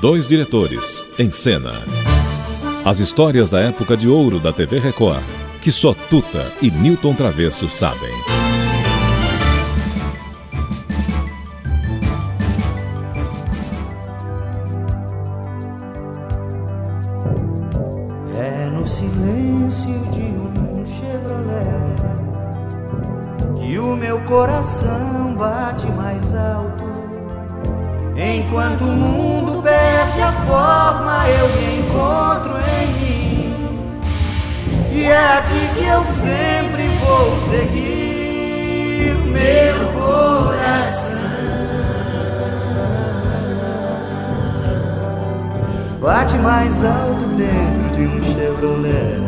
Dois diretores em cena. As histórias da época de ouro da TV Record, que só Tuta e Newton Travesso sabem. É no silêncio de um Chevrolet que o meu coração bate mais alto. Enquanto o mundo a forma, eu me encontro em mim. E é aqui que eu sempre vou seguir meu coração. Bate mais alto dentro de um Chevrolet.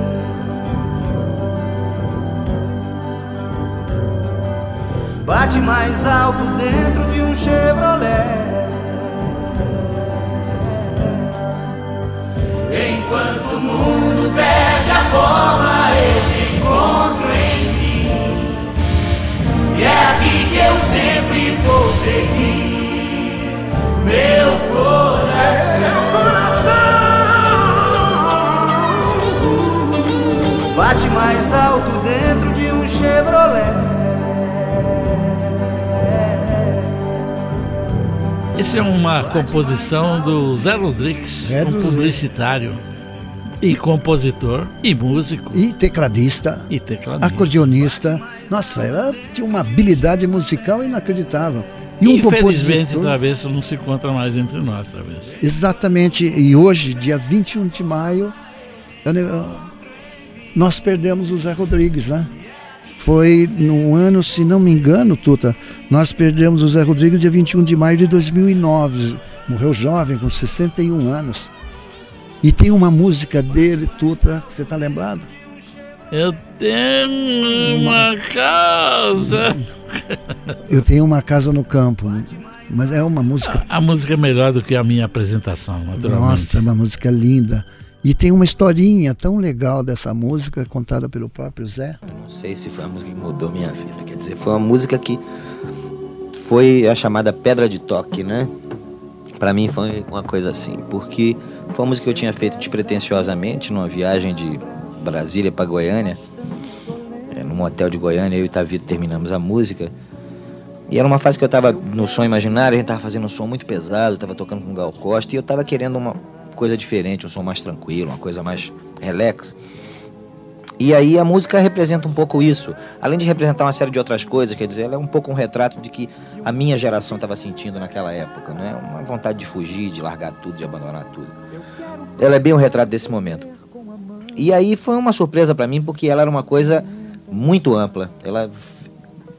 Bate mais alto dentro de um Chevrolet. Perde a forma, eu me encontro em mim. E é aqui que eu sempre vou seguir meu coração. Meu coração bate mais alto dentro de um Chevrolet. Essa é uma composição do Zé Rodrigues, um Rodrigues. publicitário e compositor e músico E tecladista, e tecladista. acordeonista. Nossa, ela tinha uma habilidade musical inacreditável. E um Infelizmente, compositor- Travesso não se encontra mais entre nós, Travesso. Exatamente. E hoje, dia 21 de maio, nós perdemos o Zé Rodrigues, né? Foi no ano, se não me engano, Tuta, nós perdemos o Zé Rodrigues dia 21 de maio de 2009. Morreu jovem, com 61 anos. E tem uma música dele, Tuta, que você tá lembrado? Eu tenho uma casa. Eu tenho uma casa no campo. Mas é uma música. A música é melhor do que a minha apresentação, naturalmente. Nossa, é uma música linda. E tem uma historinha tão legal dessa música contada pelo próprio Zé. Não sei se foi a música que mudou minha vida. Quer dizer, foi uma música que foi a chamada pedra de toque, né? Pra mim foi uma coisa assim, porque foi uma música que eu tinha feito despretensiosamente numa viagem de Brasília para Goiânia, é, num hotel de Goiânia, eu e Tavito terminamos a música. E era uma fase que eu tava no som imaginário, a gente tava fazendo um som muito pesado, tava tocando com Gal Costa, e eu tava querendo uma coisa diferente, um som mais tranquilo, uma coisa mais relax. E aí a música representa um pouco isso. Além de representar uma série de outras coisas, quer dizer, ela é um pouco um retrato de que a minha geração estava sentindo naquela época, né? Uma vontade de fugir, de largar tudo, de abandonar tudo. Ela é bem um retrato desse momento. E aí foi uma surpresa para mim, porque ela era uma coisa muito ampla. Ela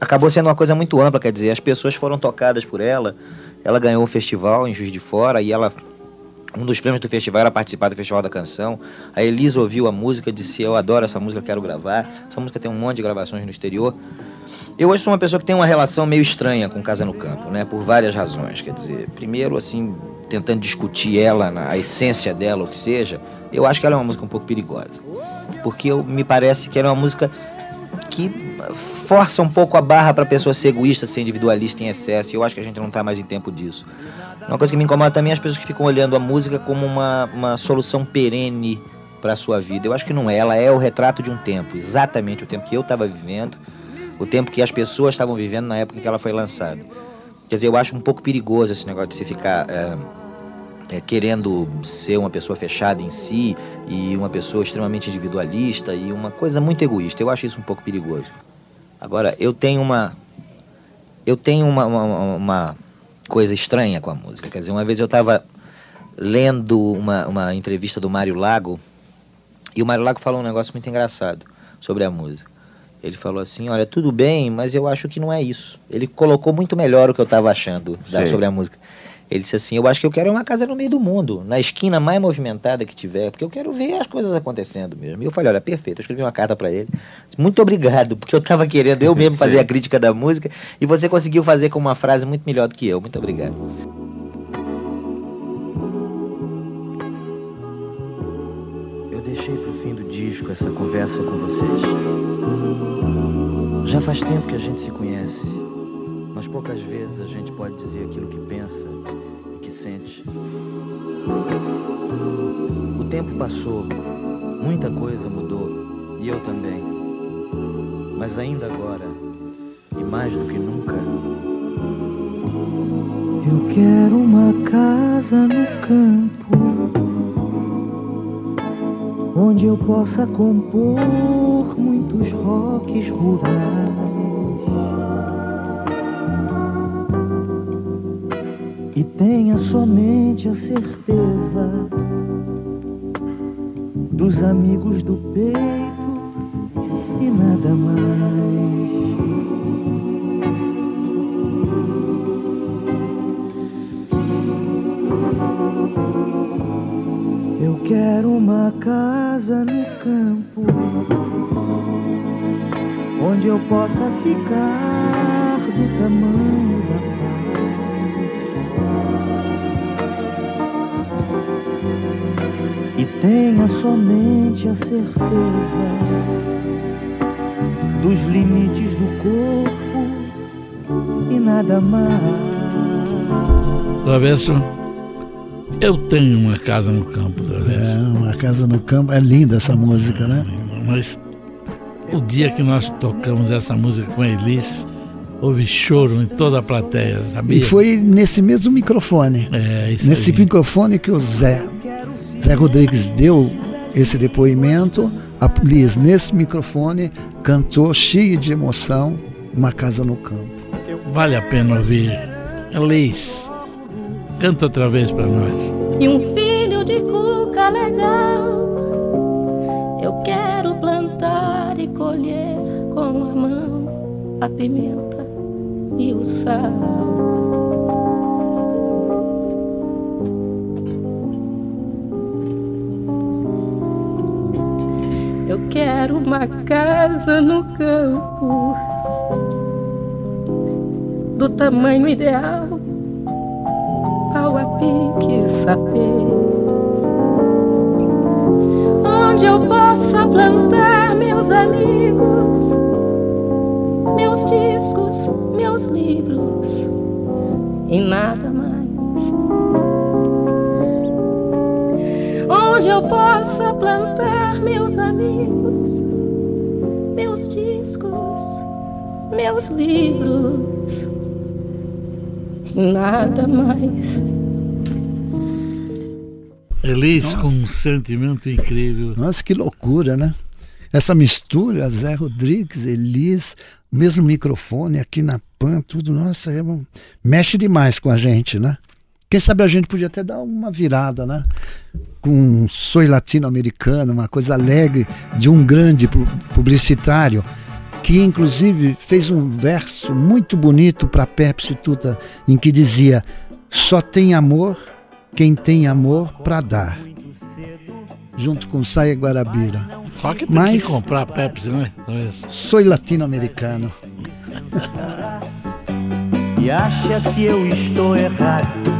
acabou sendo uma coisa muito ampla, quer dizer, as pessoas foram tocadas por ela. Ela ganhou um festival em Juiz de Fora e ela um dos prêmios do festival era participar do Festival da Canção. A Elisa ouviu a música, disse: Eu adoro essa música, quero gravar. Essa música tem um monte de gravações no exterior. Eu hoje sou uma pessoa que tem uma relação meio estranha com Casa no Campo, né? Por várias razões. Quer dizer, primeiro, assim, tentando discutir ela, a essência dela, o que seja, eu acho que ela é uma música um pouco perigosa. Porque eu, me parece que ela é uma música que força um pouco a barra para a pessoa ser egoísta, ser individualista em excesso. E eu acho que a gente não está mais em tempo disso. Uma coisa que me incomoda também é as pessoas que ficam olhando a música como uma, uma solução perene para a sua vida. Eu acho que não é. Ela é o retrato de um tempo, exatamente o tempo que eu estava vivendo, o tempo que as pessoas estavam vivendo na época em que ela foi lançada. Quer dizer, eu acho um pouco perigoso esse negócio de se ficar é, é, querendo ser uma pessoa fechada em si e uma pessoa extremamente individualista e uma coisa muito egoísta. Eu acho isso um pouco perigoso. Agora, eu tenho uma. Eu tenho uma, uma, uma coisa estranha com a música. Quer dizer, uma vez eu estava lendo uma, uma entrevista do Mário Lago e o Mário Lago falou um negócio muito engraçado sobre a música. Ele falou assim: Olha, tudo bem, mas eu acho que não é isso. Ele colocou muito melhor o que eu estava achando da- sobre a música. Ele disse assim: Eu acho que eu quero uma casa no meio do mundo, na esquina mais movimentada que tiver, porque eu quero ver as coisas acontecendo mesmo. E eu falei: Olha, perfeito. Eu escrevi uma carta para ele. Muito obrigado, porque eu estava querendo eu mesmo fazer a crítica da música e você conseguiu fazer com uma frase muito melhor do que eu. Muito obrigado. Eu deixei pro fim do disco essa conversa com vocês. Já faz tempo que a gente se conhece, mas poucas vezes a gente pode dizer aquilo que pensa e que sente. O tempo passou, muita coisa mudou, e eu também. Mas ainda agora, e mais do que nunca, eu quero uma casa no campo onde eu possa compor muitos rocks rurais. E tenha somente a certeza dos amigos do peito e nada mais. Eu quero uma casa no campo onde eu possa ficar do tamanho tenha somente a certeza dos limites do corpo e nada mais. Travesso, eu tenho uma casa no campo, Travesso. É, uma casa no campo. É linda essa música, né? Mas o dia que nós tocamos essa música com a Elis, houve choro em toda a plateia, sabia? E foi nesse mesmo microfone. É, isso Nesse aí. microfone que o Zé, Zé Rodrigues deu esse depoimento, a Liz, nesse microfone, cantou cheio de emoção, Uma Casa no Campo. Vale a pena ouvir. Elis, canta outra vez para nós. e um filho de cuca legal. Eu quero plantar e colher com a mão a pimenta e o sal. Eu quero uma casa no campo do tamanho ideal ao a pique saber onde eu possa plantar meus amigos, meus discos, meus livros e nada mais. Onde eu possa plantar meus amigos, meus discos, meus livros e nada mais. Elis com um sentimento incrível. Nossa, que loucura, né? Essa mistura, Zé Rodrigues, Elis, o mesmo microfone aqui na PAN, tudo, nossa, é um- mexe demais com a gente, né? Quem sabe a gente podia até dar uma virada, né? Com um Soy Latino-Americano, uma coisa alegre de um grande pu- publicitário, que inclusive fez um verso muito bonito para Pepsi Tuta, em que dizia: Só tem amor quem tem amor para dar. Junto com Saia Guarabira. Só que tem Mas- que comprar Pepsi, né? Talvez. Soy latino-americano. e acha que eu estou errado.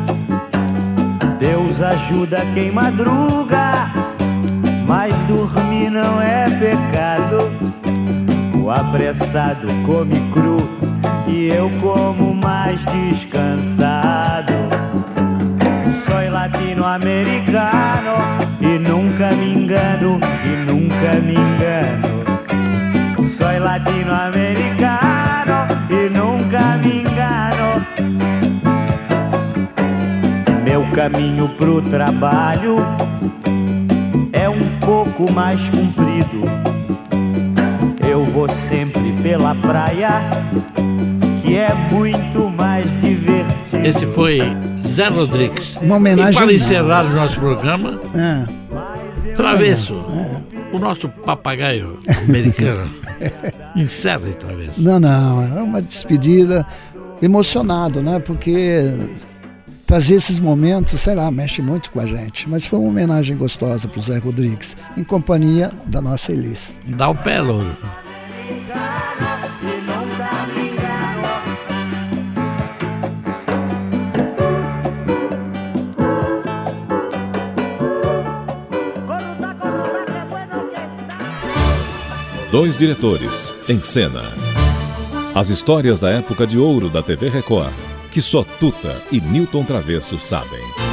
Deus ajuda quem madruga, mas dormir não é pecado. O apressado come cru e eu como mais descansado. Sou latino-americano e nunca me engano, e nunca me engano. Sou latino-americano caminho pro trabalho é um pouco mais comprido. Eu vou sempre pela praia, que é muito mais divertido. Esse foi Zé Rodrigues. Uma homenagem E para encerrar o nosso programa, É, Travesso, o nosso papagaio americano. Encerra aí, Travesso. não, não, é uma despedida emocionado, né? Porque trazer esses momentos, sei lá, mexe muito com a gente. Mas foi uma homenagem gostosa para o Zé Rodrigues, em companhia da nossa Elis. Dá o pé, louro. Dois diretores, em cena. As histórias da época de ouro da TV Record, que só Tuta e Newton Travesso sabem.